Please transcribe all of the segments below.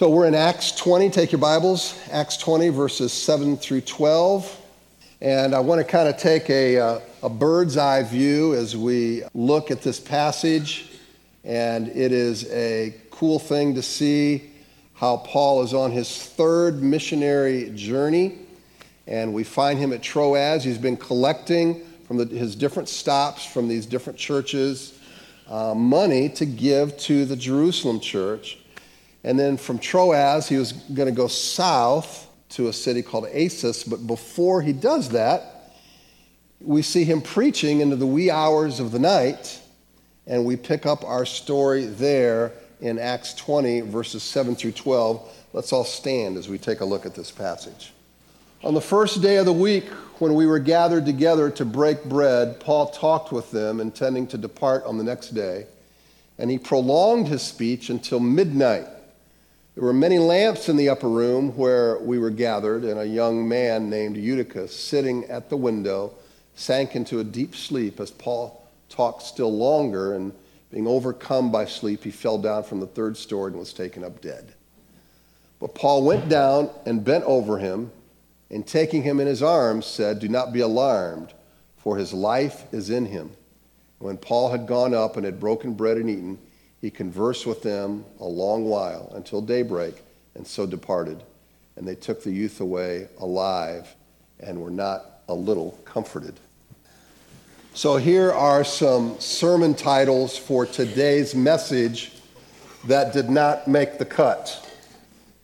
So we're in Acts 20. Take your Bibles, Acts 20, verses 7 through 12. And I want to kind of take a, uh, a bird's eye view as we look at this passage. And it is a cool thing to see how Paul is on his third missionary journey. And we find him at Troas. He's been collecting from the, his different stops from these different churches uh, money to give to the Jerusalem church. And then from Troas, he was going to go south to a city called Assos. But before he does that, we see him preaching into the wee hours of the night. And we pick up our story there in Acts 20, verses 7 through 12. Let's all stand as we take a look at this passage. On the first day of the week, when we were gathered together to break bread, Paul talked with them, intending to depart on the next day. And he prolonged his speech until midnight. There were many lamps in the upper room where we were gathered, and a young man named Eutychus, sitting at the window, sank into a deep sleep as Paul talked still longer, and being overcome by sleep, he fell down from the third story and was taken up dead. But Paul went down and bent over him, and taking him in his arms, said, Do not be alarmed, for his life is in him. When Paul had gone up and had broken bread and eaten, he conversed with them a long while until daybreak, and so departed. And they took the youth away alive and were not a little comforted. So here are some sermon titles for today's message that did not make the cut.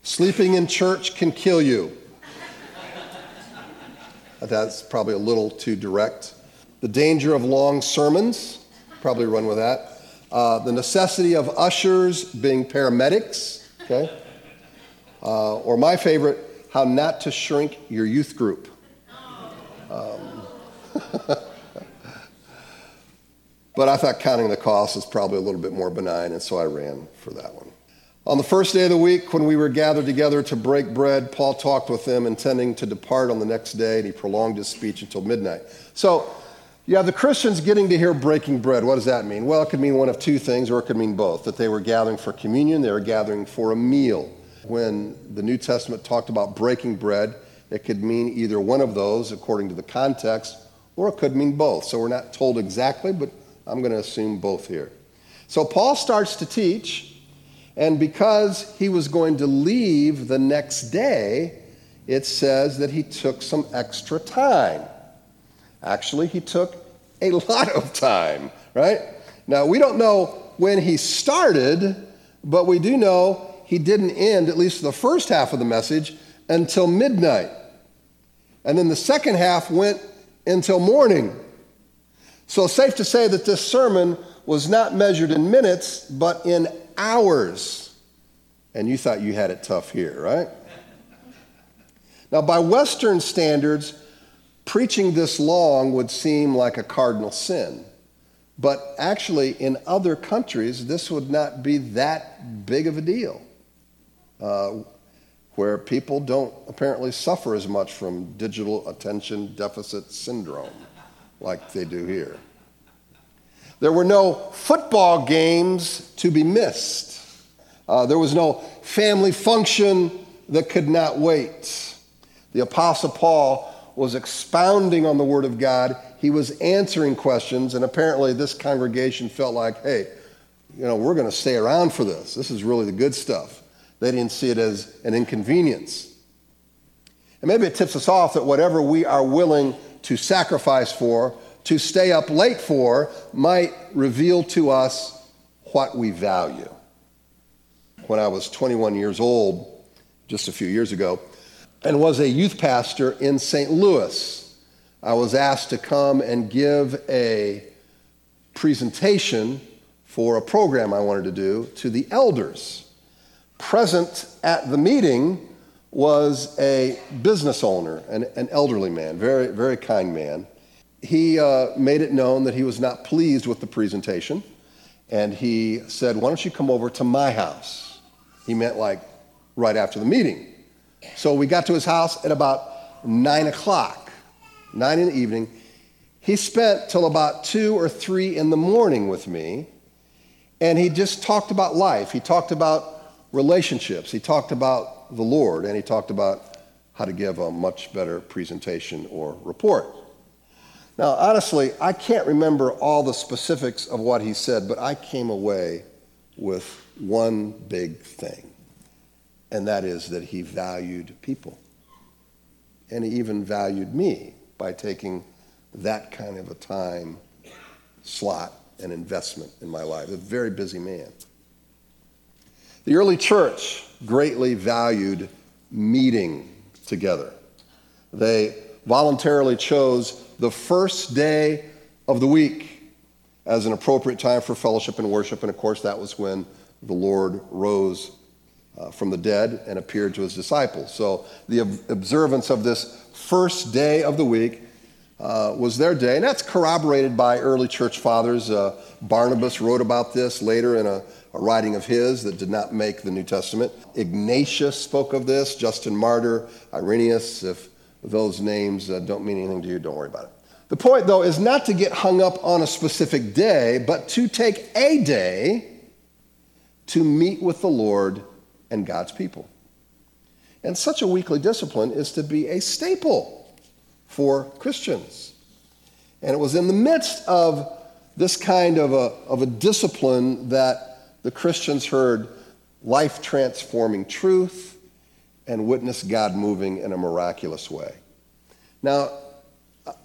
Sleeping in church can kill you. That's probably a little too direct. The danger of long sermons, probably run with that uh, the necessity of ushers being paramedics, okay? Uh, or my favorite, how not to shrink your youth group. Um, but I thought counting the cost is probably a little bit more benign, and so I ran for that one. On the first day of the week, when we were gathered together to break bread, Paul talked with them, intending to depart on the next day, and he prolonged his speech until midnight. So have the Christians getting to hear breaking bread. What does that mean? Well, it could mean one of two things, or it could mean both that they were gathering for communion, they were gathering for a meal. When the New Testament talked about breaking bread, it could mean either one of those according to the context, or it could mean both. So we're not told exactly, but I'm going to assume both here. So Paul starts to teach, and because he was going to leave the next day, it says that he took some extra time. Actually, he took a lot of time, right? Now, we don't know when he started, but we do know he didn't end, at least the first half of the message, until midnight. And then the second half went until morning. So, safe to say that this sermon was not measured in minutes, but in hours. And you thought you had it tough here, right? Now, by Western standards, preaching this long would seem like a cardinal sin. But actually, in other countries, this would not be that big of a deal, uh, where people don't apparently suffer as much from digital attention deficit syndrome like they do here. There were no football games to be missed. Uh, there was no family function that could not wait. The Apostle Paul was expounding on the Word of God. He was answering questions, and apparently this congregation felt like, hey, you know, we're going to stay around for this. This is really the good stuff. They didn't see it as an inconvenience. And maybe it tips us off that whatever we are willing to sacrifice for, to stay up late for, might reveal to us what we value. When I was 21 years old, just a few years ago, and was a youth pastor in St. Louis. I was asked to come and give a presentation for a program I wanted to do to the elders. Present at the meeting was a business owner, an, an elderly man, very, very kind man. He uh, made it known that he was not pleased with the presentation, and he said, Why don't you come over to my house? He meant like right after the meeting. So we got to his house at about nine o'clock, nine in the evening. He spent till about two or three in the morning with me, and he just talked about life. He talked about relationships. He talked about the Lord, and he talked about how to give a much better presentation or report. Now, honestly, I can't remember all the specifics of what he said, but I came away with one big thing, and that is that he valued people. And he even valued me by taking that kind of a time slot and investment in my life. A very busy man. The early church greatly valued meeting together. They voluntarily chose the first day of the week as an appropriate time for fellowship and worship. And of course, that was when the Lord rose uh, from the dead and appeared to his disciples. So the observance of this first day of the week uh, was their day. And that's corroborated by early church fathers. Uh, Barnabas wrote about this later in a, a, writing of his that did not make the New Testament. Ignatius spoke of this, Justin Martyr, Irenaeus. If those names uh, don't mean anything to you, don't worry about it. The point, though, is not to get hung up on a specific day, but to take a day to meet with the Lord and God's people. And such a weekly discipline is to be a staple for Christians. And it was in the midst of this kind of a, of a discipline that the Christians heard life transforming truth and witnessed God moving in a miraculous way. Now,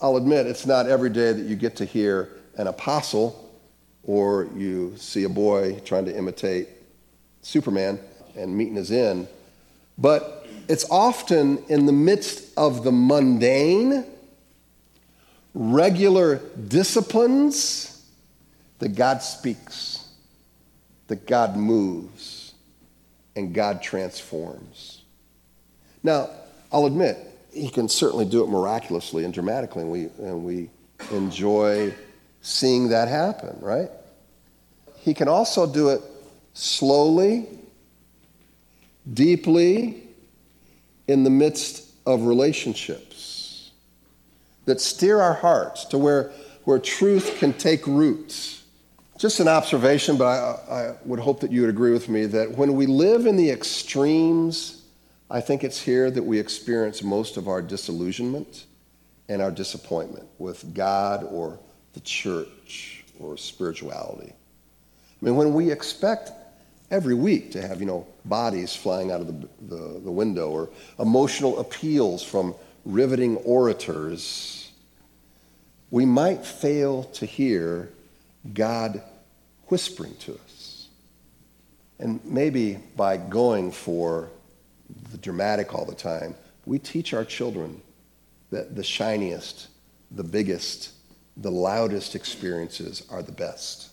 I'll admit it's not every day that you get to hear an apostle or you see a boy trying to imitate Superman and meeting his in. but it's often in the midst of the mundane, regular disciplines that God speaks, that God moves, and God transforms. Now, I'll admit, he can certainly do it miraculously and dramatically, and we, and we enjoy seeing that happen, right? He can also do it slowly, deeply, in the midst of relationships that steer our hearts to where, where truth can take roots. Just an observation, but I, I would hope that you would agree with me that when we live in the extremes, I think it's here that we experience most of our disillusionment and our disappointment with God or the church or spirituality. I mean, when we expect every week to have, you know, bodies flying out of the, the, the window or emotional appeals from riveting orators, we might fail to hear God whispering to us. And maybe by going for the dramatic all the time, we teach our children that the shiniest, the biggest, the loudest experiences are the best.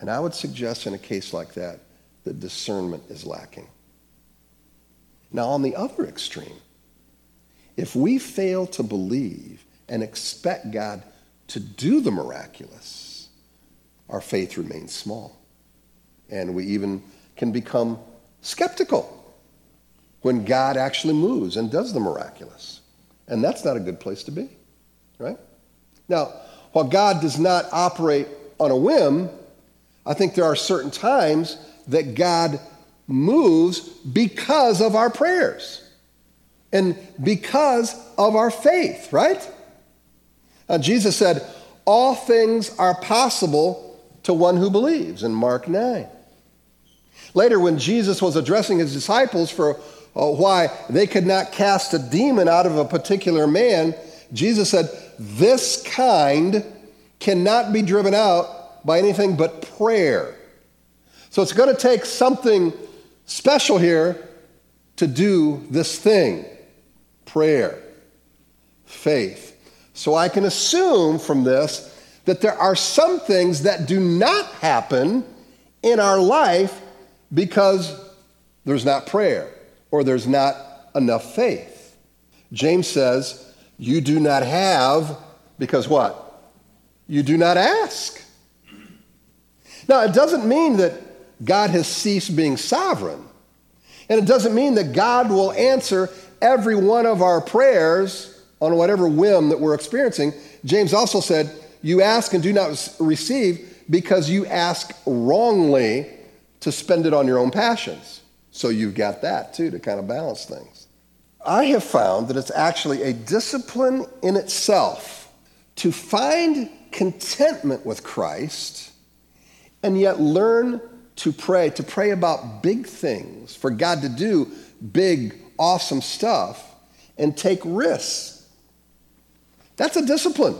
And I would suggest in a case like that that discernment is lacking. Now, on the other extreme, if we fail to believe and expect God to do the miraculous, our faith remains small. And we even can become skeptical when God actually moves and does the miraculous. And that's not a good place to be, right? Now, while God does not operate on a whim, I think there are certain times that God moves because of our prayers and because of our faith, right? Uh, Jesus said, All things are possible to one who believes in Mark 9. Later, when Jesus was addressing his disciples for uh, why they could not cast a demon out of a particular man, Jesus said, This kind cannot be driven out by anything but prayer. So it's going to take something special here to do this thing prayer, faith. So I can assume from this that there are some things that do not happen in our life because there's not prayer or there's not enough faith. James says, You do not have because what? You do not ask. Now, it doesn't mean that God has ceased being sovereign. And it doesn't mean that God will answer every one of our prayers on whatever whim that we're experiencing. James also said, You ask and do not receive because you ask wrongly to spend it on your own passions. So you've got that too to kind of balance things. I have found that it's actually a discipline in itself to find contentment with Christ and yet learn to pray, to pray about big things, for God to do big, awesome stuff, and take risks. That's a discipline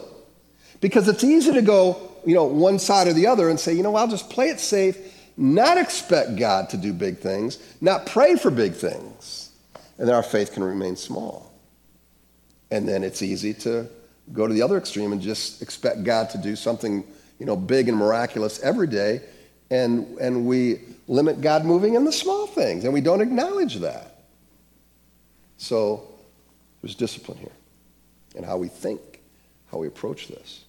because it's easy to go, you know, one side or the other and say, you know, I'll just play it safe, not expect God to do big things, not pray for big things, and then our faith can remain small. And then it's easy to go to the other extreme and just expect God to do something, you know, big and miraculous every day and, and we limit God moving in the small things, and we don't acknowledge that. So there's discipline here in how we think, how we approach this.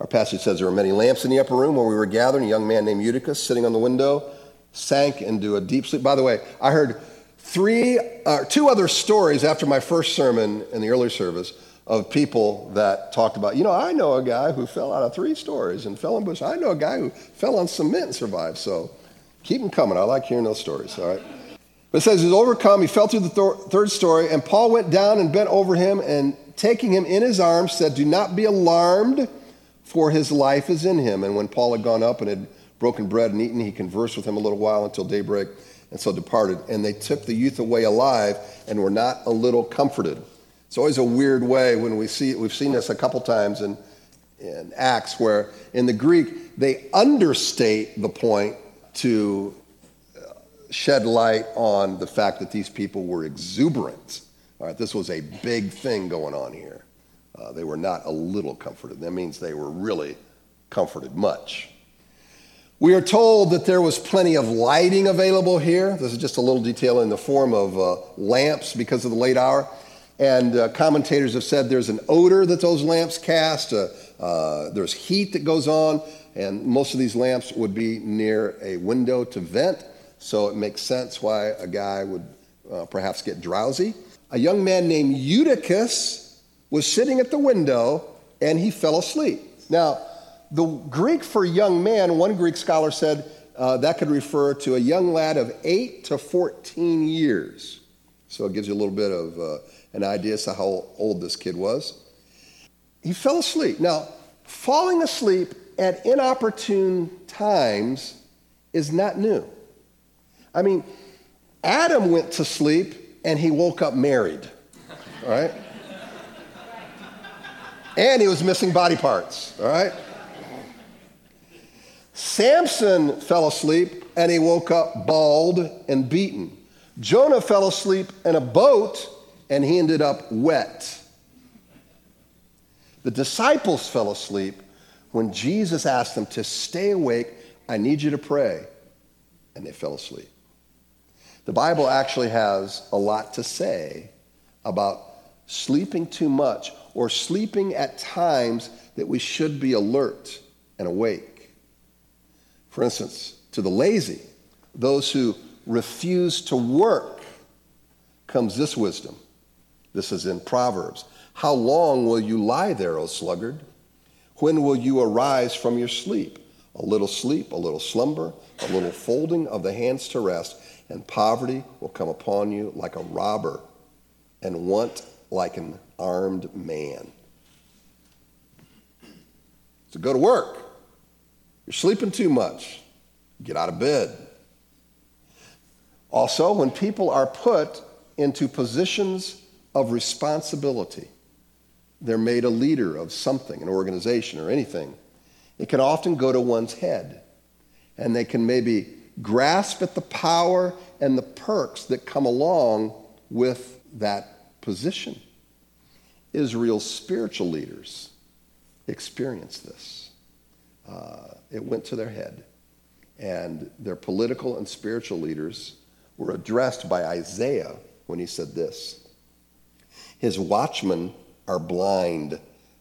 Our passage says there were many lamps in the upper room where we were gathered. A young man named Eutychus, sitting on the window, sank into a deep sleep. By the way, I heard three, uh, two other stories after my first sermon in the early service of people that talked about, you know, I know a guy who fell out of three stories and fell in bush. I know a guy who fell on cement and survived. So keep them coming. I like hearing those stories, all right? But it says he's overcome. He fell through the th- third story, and Paul went down and bent over him and taking him in his arms said, Do not be alarmed, for his life is in him. And when Paul had gone up and had broken bread and eaten, he conversed with him a little while until daybreak, and so departed. And they took the youth away alive and were not a little comforted. It's always a weird way when we see, we've seen this a couple times in, in Acts, where in the Greek, they understate the point to uh, shed light on the fact that these people were exuberant. All right, this was a big thing going on here. Uh, they were not a little comforted. That means they were really comforted much. We are told that there was plenty of lighting available here. This is just a little detail in the form of uh, lamps because of the late hour. And uh, commentators have said there's an odor that those lamps cast, uh, uh, there's heat that goes on, and most of these lamps would be near a window to vent, so it makes sense why a guy would uh, perhaps get drowsy. A young man named Eutychus was sitting at the window and he fell asleep. Now, the Greek for young man, one Greek scholar said uh, that could refer to a young lad of 8 to 14 years. So it gives you a little bit of uh, an idea as to how old this kid was. He fell asleep. Now, falling asleep at inopportune times is not new. I mean, Adam went to sleep and he woke up married, all right? And he was missing body parts, all right? Samson fell asleep and he woke up bald and beaten. Jonah fell asleep in a boat and he ended up wet. The disciples fell asleep when Jesus asked them to stay awake. I need you to pray. And they fell asleep. The Bible actually has a lot to say about sleeping too much or sleeping at times that we should be alert and awake. For instance, to the lazy, those who refuse to work, comes this wisdom this is in Proverbs. How long will you lie there, O sluggard? When will you arise from your sleep? A little sleep, a little slumber, a little folding of the hands to rest, and poverty will come upon you like a robber, and want like an armed man. So go to work. You're sleeping too much. Get out of bed. Also, when people are put into positions of responsibility. They're made a leader of something, an organization or anything. It can often go to one's head, and they can maybe grasp at the power and the perks that come along with that position. Israel's spiritual leaders experienced this. Uh, it went to their head. And their political and spiritual leaders were addressed by Isaiah when he said this his watchmen are blind.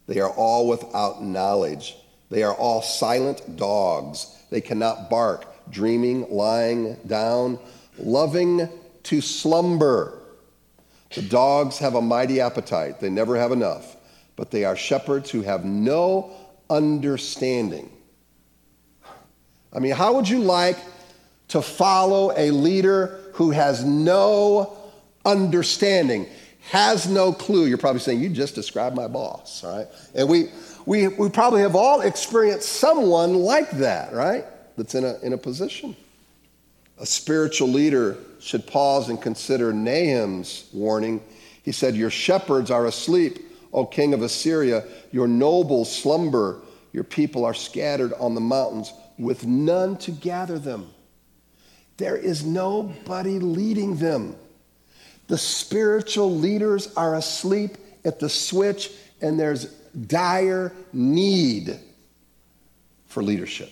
They are all without knowledge. They are all silent dogs. They cannot bark, dreaming, lying down, loving to slumber. The dogs have a mighty appetite. They never have enough, but they are shepherds who have no understanding. I mean, how would you like to follow a leader who has no understanding, has no clue. You're probably saying, You just described my boss, right? And we, we, we probably have all experienced someone like that, right? That's in a, in a position. A spiritual leader should pause and consider Nahum's warning. He said, Your shepherds are asleep, O king of Assyria. Your nobles slumber. Your people are scattered on the mountains with none to gather them. There is nobody leading them. The spiritual leaders are asleep at the switch, and there's dire need for leadership.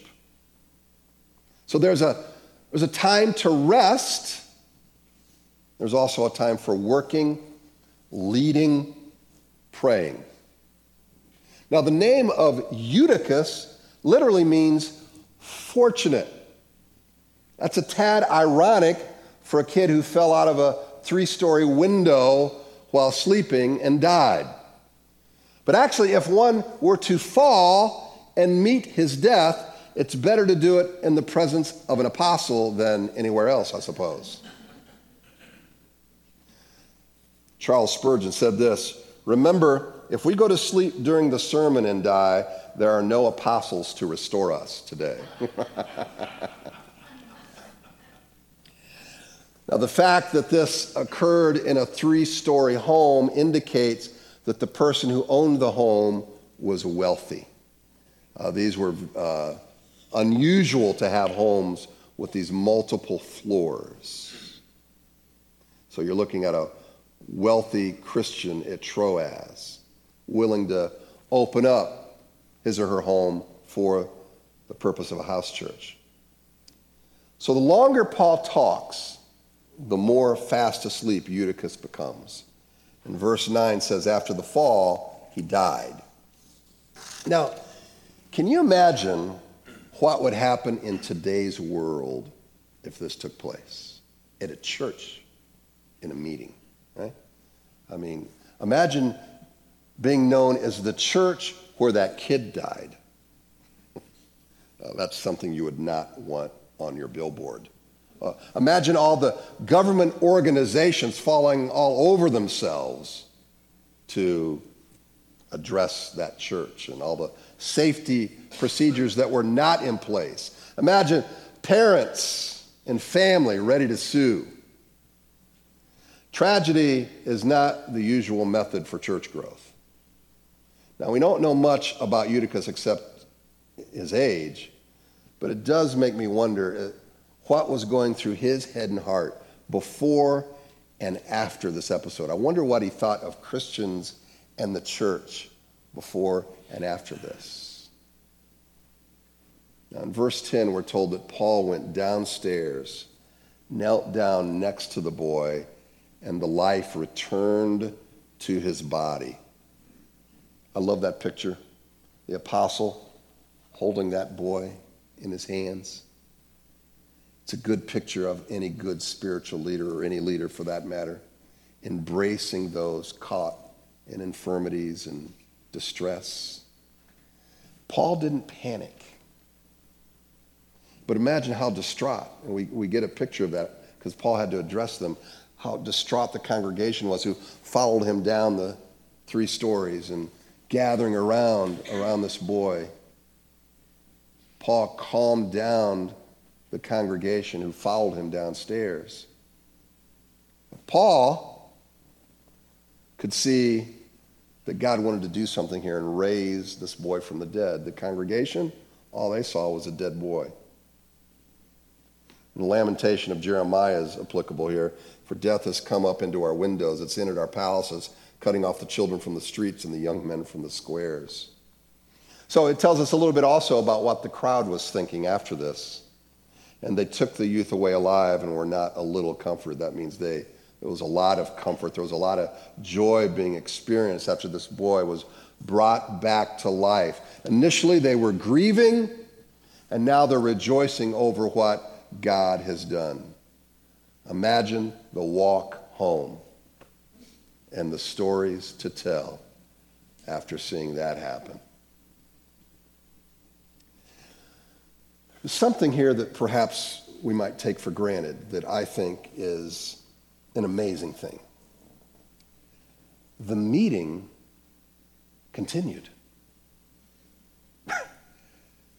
So there's a, there's a time to rest. There's also a time for working, leading, praying. Now, the name of Eutychus literally means fortunate. That's a tad ironic for a kid who fell out of a three story window while sleeping and died. But actually, if one were to fall and meet his death, it's better to do it in the presence of an apostle than anywhere else, I suppose. Charles Spurgeon said this Remember, if we go to sleep during the sermon and die, there are no apostles to restore us today. now, the fact that this occurred in a three story home indicates that the person who owned the home was wealthy. Uh, these were uh, unusual to have homes with these multiple floors. So you're looking at a wealthy Christian at Troas, willing to open up his or her home for the purpose of a house church. So the longer Paul talks, the more fast asleep Eutychus becomes. And verse 9 says, After the fall, he died. Now, can you imagine what would happen in today's world if this took place? At a church, in a meeting, right? I mean, imagine being known as the church where that kid died. That's something you would not want on your billboard. Uh, imagine all the government organizations falling all over themselves to address that church and all the safety procedures that were not in place. Imagine parents and family ready to sue. Tragedy is not the usual method for church growth. Now, we don't know much about Eutychus except his age, but it does make me wonder uh, what was going through his head and heart before and after this episode. I wonder what he thought of Christians and the church before and after this. Now, in verse 10, we're told that Paul went downstairs, knelt down next to the boy, and the life returned to his body. I love that picture. The apostle holding that boy in his hands. It's a good picture of any good spiritual leader or any leader for that matter, embracing those caught in infirmities and distress. Paul didn't panic. But imagine how distraught, and we, we get a picture of that because Paul had to address them, how distraught the congregation was who followed him down the three stories and gathering around around this boy. Paul calmed down the congregation who followed him downstairs. Paul could see that God wanted to do something here and raise this boy from the dead. The congregation, all they saw was a dead boy. And the lamentation of Jeremiah is applicable here. For death has come up into our windows, it's entered our palaces, cutting off the children from the streets and the young men from the squares. So it tells us a little bit also about what the crowd was thinking after this. And they took the youth away alive and were not a little comforted. That means they there was a lot of comfort. There was a lot of joy being experienced after this boy was brought back to life. Initially, they were grieving, and now they're rejoicing over what God has done. Imagine the walk home and the stories to tell after seeing that happen. There's something here that perhaps we might take for granted that I think is an amazing thing. The meeting continued.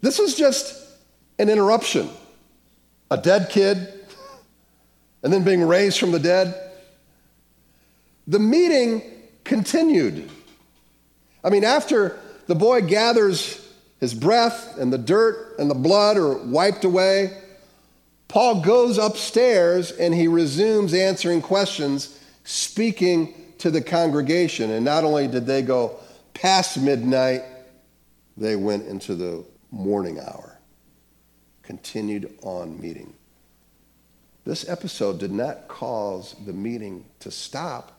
this was just an interruption. A dead kid, and then being raised from the dead. The meeting continued. I mean, after the boy gathers his breath and the dirt and the blood are wiped away, Paul goes upstairs and he resumes answering questions, speaking to the congregation. And not only did they go past midnight, they went into the morning hour, continued on meeting. This episode did not cause the meeting to stop,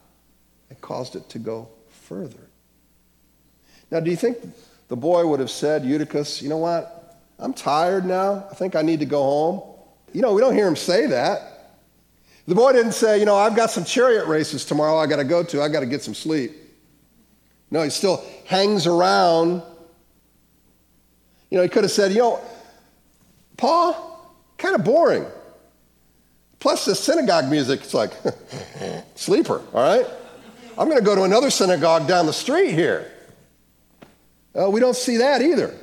it caused it to go further. Now, do you think the boy would have said, Eutychus, you know what? I'm tired now. I think I need to go home. You know, we don't hear him say that. The boy didn't say, you know, I've got some chariot races tomorrow I got to go to. I got to get some sleep. No, he still hangs around. You know, he could have said, you know, Paul, kind of boring. Plus, the synagogue music, it's like, sleeper, all right? I'm going to go to another synagogue down the street here. Uh, we don't see that either.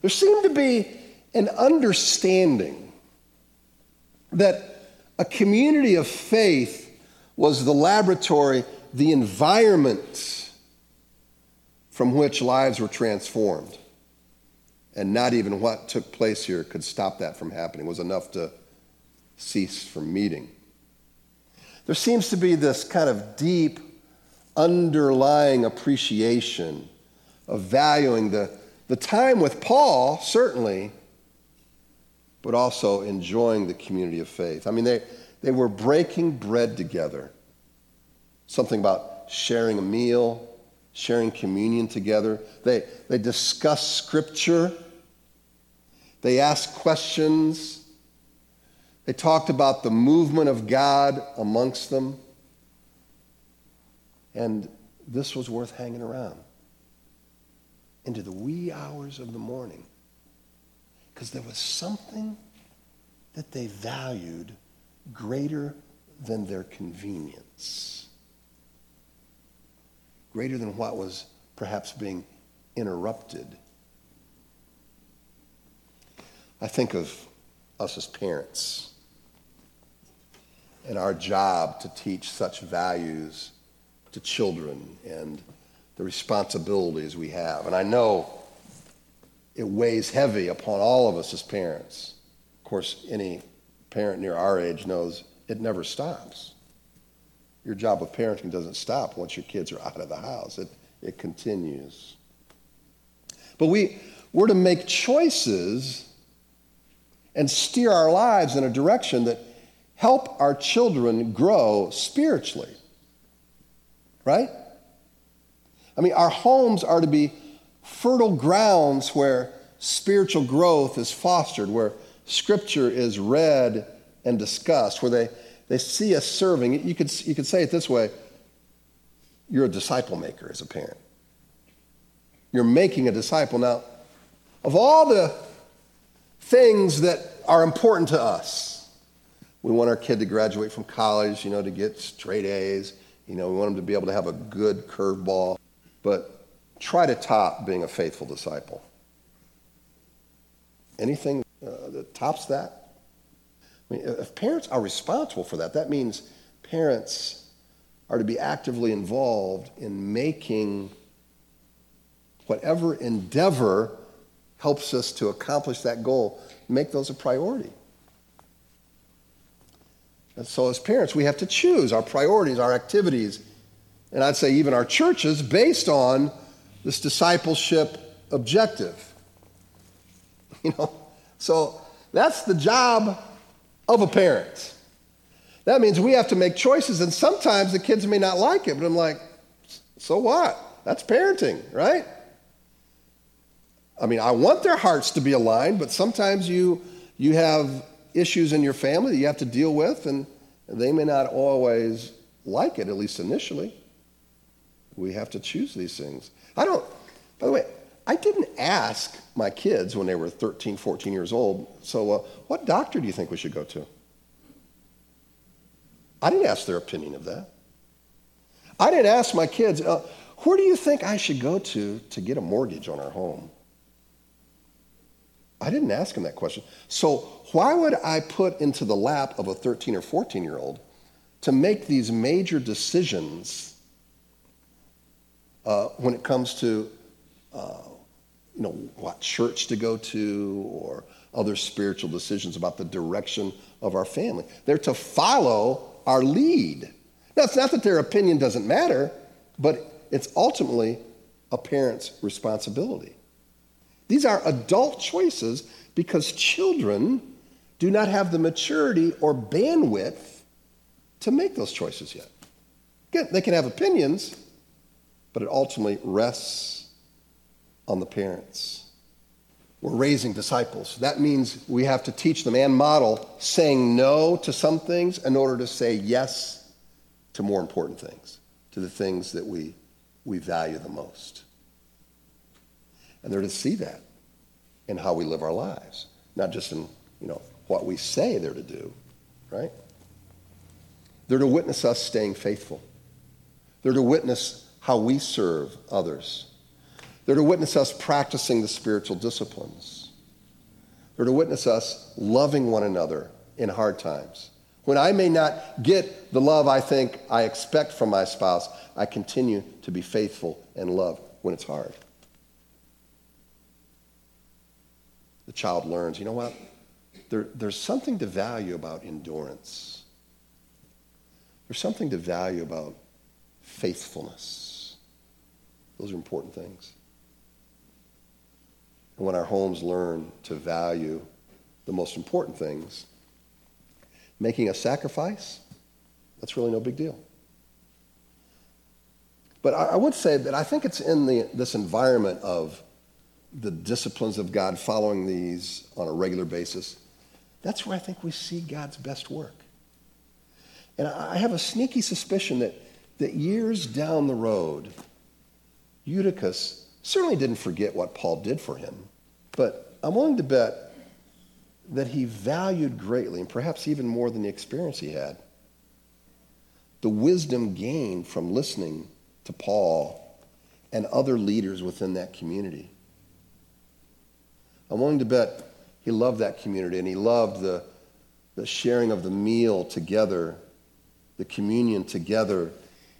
There seemed to be an understanding that a community of faith was the laboratory, the environment from which lives were transformed. And not even what took place here could stop that from happening, it was enough to cease from meeting. There seems to be this kind of deep underlying appreciation of valuing the, the time with Paul, certainly, but also enjoying the community of faith. I mean, they, they were breaking bread together. Something about sharing a meal, sharing communion together. They, they discussed scripture. They asked questions. They talked about the movement of God amongst them. And this was worth hanging around into the wee hours of the morning because there was something that they valued greater than their convenience, greater than what was perhaps being interrupted. I think of us as parents and our job to teach such values to children and the responsibilities we have. And I know it weighs heavy upon all of us as parents. Of course, any parent near our age knows it never stops. Your job of parenting doesn't stop once your kids are out of the house, it, it continues. But we, we're to make choices and steer our lives in a direction that help our children grow spiritually. Right? I mean, our homes are to be fertile grounds where spiritual growth is fostered, where scripture is read and discussed, where they, they see us serving. You could, you could say it this way you're a disciple maker as a parent. You're making a disciple. Now, of all the things that are important to us, we want our kid to graduate from college, you know, to get straight A's. You know, we want them to be able to have a good curveball but try to top being a faithful disciple. Anything uh, that tops that? I mean, if parents are responsible for that, that means parents are to be actively involved in making whatever endeavor helps us to accomplish that goal, make those a priority. And so, as parents, we have to choose our priorities, our activities, and I'd say even our churches, based on this discipleship objective. You know, so that's the job of a parent. That means we have to make choices, and sometimes the kids may not like it, but I'm like, so what? That's parenting, right? I mean, I want their hearts to be aligned, but sometimes you, you have issues in your family that you have to deal with, and they may not always like it, at least initially. We have to choose these things. I don't, by the way, I didn't ask my kids when they were 13, 14 years old, so uh, what doctor do you think we should go to? I didn't ask their opinion of that. I didn't ask my kids, uh, where do you think I should go to to get a mortgage on our home? I didn't ask them that question. So, why would I put into the lap of a 13 or 14 year old to make these major decisions uh, when it comes to, uh, you know, what church to go to or other spiritual decisions about the direction of our family? They're to follow our lead. Now, it's not that their opinion doesn't matter, but it's ultimately a parent's responsibility. These are adult choices because children do not have the maturity or bandwidth to make those choices yet. Again, they can have opinions, but it ultimately rests on the parents. We're raising disciples. That means we have to teach them and model saying no to some things in order to say yes to more important things, to the things that we, we value the most. And they're to see that in how we live our lives, not just in, you know, what we say they're to do, right? They're to witness us staying faithful. They're to witness how we serve others. They're to witness us practicing the spiritual disciplines. They're to witness us loving one another in hard times. When I may not get the love I think I expect from my spouse, I continue to be faithful and love when it's hard. The child learns, you know what? There, there's something to value about endurance. There's something to value about faithfulness. Those are important things. And when our homes learn to value the most important things, making a sacrifice, that's really no big deal. But I, I would say that I think it's in the, this environment of the disciplines of God, following these on a regular basis, that's where I think we see God's best work. And I have a sneaky suspicion that, that years down the road, Eutychus certainly didn't forget what Paul did for him, but I'm willing to bet that he valued greatly, and perhaps even more than the experience he had, the wisdom gained from listening to Paul and other leaders within that community. I'm willing to bet he loved that community and he loved the, the sharing of the meal together, the communion together,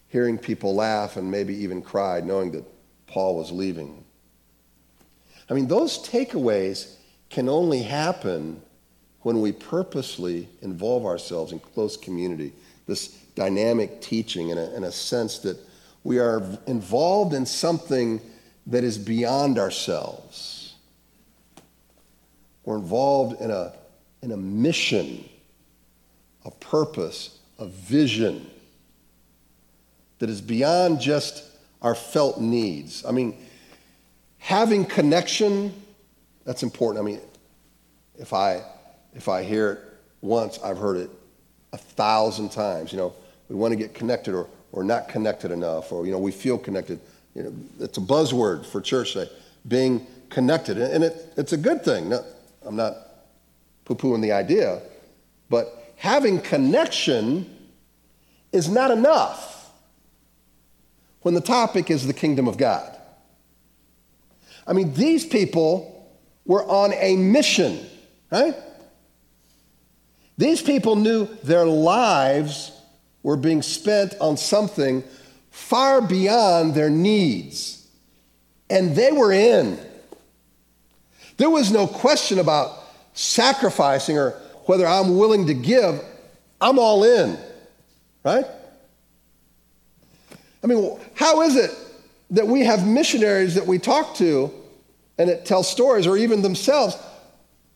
hearing people laugh and maybe even cry, knowing that Paul was leaving. I mean, those takeaways can only happen when we purposely involve ourselves in close community, this dynamic teaching in a, in a sense that we are involved in something that is beyond ourselves we're involved in a, in a mission, a purpose, a vision that is beyond just our felt needs. I mean, having connection, that's important. I mean, if I, if I hear it once, I've heard it a thousand times. You know, we want to get connected or, or not connected enough, or, you know, we feel connected. You know, it's a buzzword for church today, being connected. And it, it's a good thing. No, I'm not poo pooing the idea, but having connection is not enough when the topic is the kingdom of God. I mean, these people were on a mission, right? These people knew their lives were being spent on something far beyond their needs, and they were in. There was no question about sacrificing or whether I'm willing to give. I'm all in, right? I mean, how is it that we have missionaries that we talk to and it tells stories, or even themselves,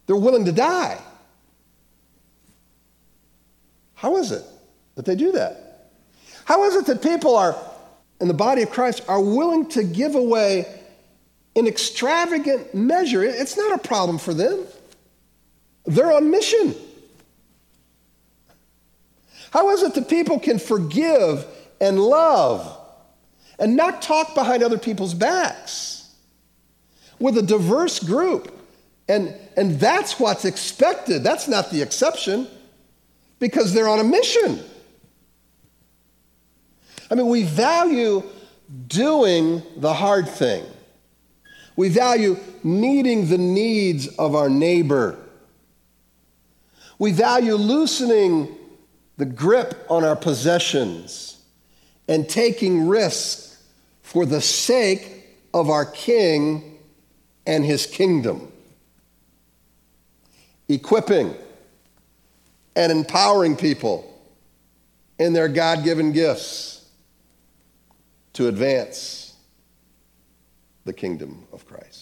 they're willing to die? How is it that they do that? How is it that people are, in the body of Christ, are willing to give away in extravagant measure. It's not a problem for them. They're on mission. How is it that people can forgive and love and not talk behind other people's backs? with a diverse group. And, and that's what's expected. That's not the exception because they're on a mission. I mean, we value doing the hard thing. We value meeting the needs of our neighbor. We value loosening the grip on our possessions and taking risks for the sake of our King and his kingdom. Equipping and empowering people in their God given gifts to advance the kingdom of Christ.